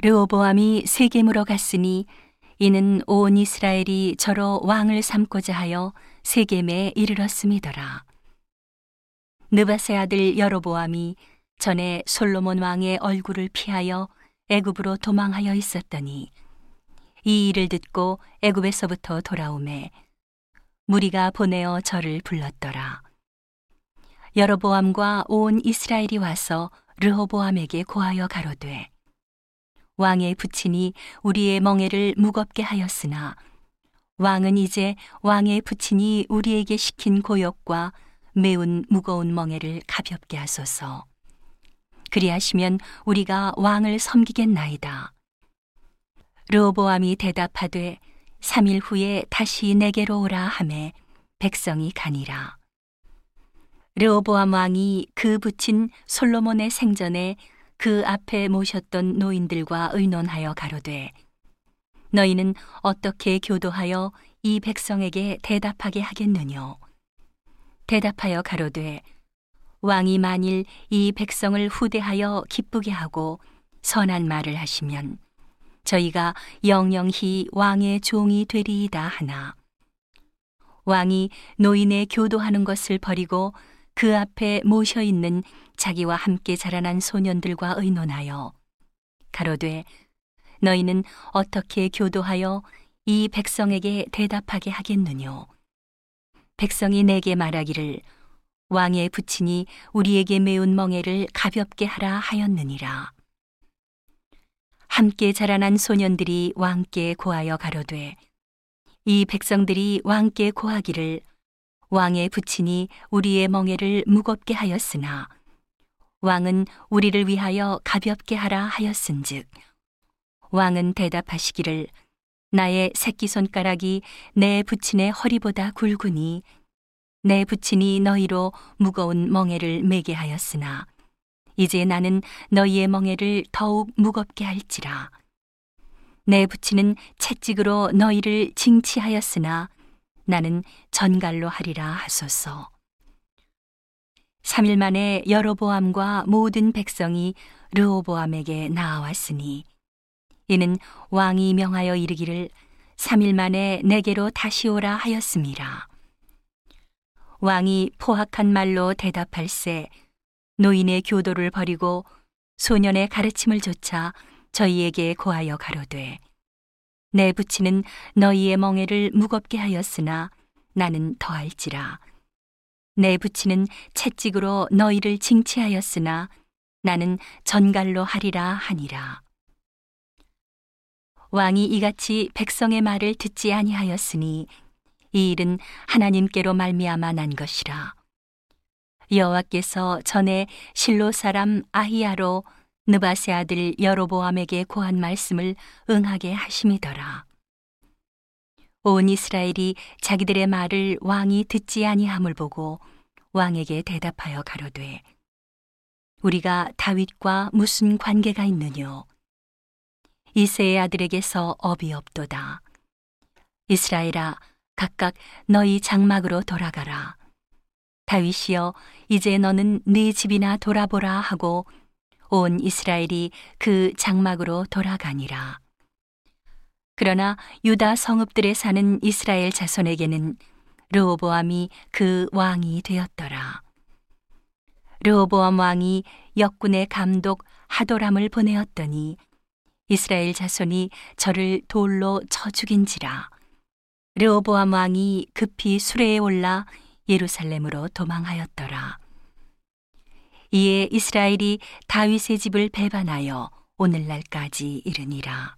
르호보암이 세겜으로 갔으니 이는 온 이스라엘이 저로 왕을 삼고자 하여 세겜에 이르렀음이더라. 느바세 아들 여로보암이 전에 솔로몬 왕의 얼굴을 피하여 애굽으로 도망하여 있었더니 이 일을 듣고 애굽에서부터 돌아오매 무리가 보내어 저를 불렀더라. 여로보암과 온 이스라엘이 와서 르호보암에게 고하여 가로되 왕의 부친이 우리의 멍에를 무겁게 하였으나 왕은 이제 왕의 부친이 우리에게 시킨 고역과 매운 무거운 멍에를 가볍게 하소서. 그리하시면 우리가 왕을 섬기겠나이다. 르호보암이 대답하되 3일 후에 다시 내게로 오라 하매 백성이 가니라. 르호보암 왕이 그 부친 솔로몬의 생전에 그 앞에 모셨던 노인들과 의논하여 가로되 너희는 어떻게 교도하여 이 백성에게 대답하게 하겠느뇨? 대답하여 가로되 왕이 만일 이 백성을 후대하여 기쁘게 하고 선한 말을 하시면 저희가 영영히 왕의 종이 되리이다 하나. 왕이 노인의 교도하는 것을 버리고 그 앞에 모셔 있는 자기와 함께 자라난 소년들과 의논하여 가로되 너희는 어떻게 교도하여 이 백성에게 대답하게 하겠느뇨? 백성이 내게 말하기를 왕의 부친이 우리에게 매운 멍에를 가볍게 하라 하였느니라. 함께 자라난 소년들이 왕께 고하여 가로되 이 백성들이 왕께 고하기를 왕의 부친이 우리의 멍에를 무겁게 하였으나 왕은 우리를 위하여 가볍게 하라 하였은즉 왕은 대답하시기를 나의 새끼 손가락이 내 부친의 허리보다 굵으니 내 부친이 너희로 무거운 멍에를 매게 하였으나 이제 나는 너희의 멍에를 더욱 무겁게 할지라. 내 부친은 채찍으로 너희를 징치하였으나 나는 전갈로 하리라 하소서. 3일 만에 여로보암과 모든 백성이 르호보암에게 나아왔으니 이는 왕이 명하여 이르기를 3일 만에 내게로 다시 오라 하였습니다. 왕이 포악한 말로 대답할세 노인의 교도를 버리고 소년의 가르침을 조차 저희에게 고하여 가로되 내 부치는 너희의 멍에를 무겁게 하였으나 나는 더할지라 내 부치는 채찍으로 너희를 징치하였으나 나는 전갈로 하리라 하니라. 왕이 이같이 백성의 말을 듣지 아니하였으니 이 일은 하나님께로 말미암아 난 것이라. 여호와께서 전에 실로 사람 아히야로 느바세 아들 여로보암에게 고한 말씀을 응하게 하심이더라. 온 이스라엘이 자기들의 말을 왕이 듣지 아니함을 보고 왕에게 대답하여 가로되 우리가 다윗과 무슨 관계가 있느뇨? 이세의 아들에게서 업이 없도다. 이스라엘아 각각 너희 장막으로 돌아가라. 다윗이여 이제 너는 네 집이나 돌아보라 하고 온 이스라엘이 그 장막으로 돌아가니라 그러나 유다 성읍들에 사는 이스라엘 자손에게는 르호보암이 그 왕이 되었더라. 르호보암 왕이 역군의 감독 하도람을 보내었더니 이스라엘 자손이 저를 돌로 쳐 죽인지라. 르호보암 왕이 급히 수레에 올라 예루살렘으로 도망하였더라. 이에 이스라엘이 다윗의 집을 배반하여 오늘날까지 이르니라.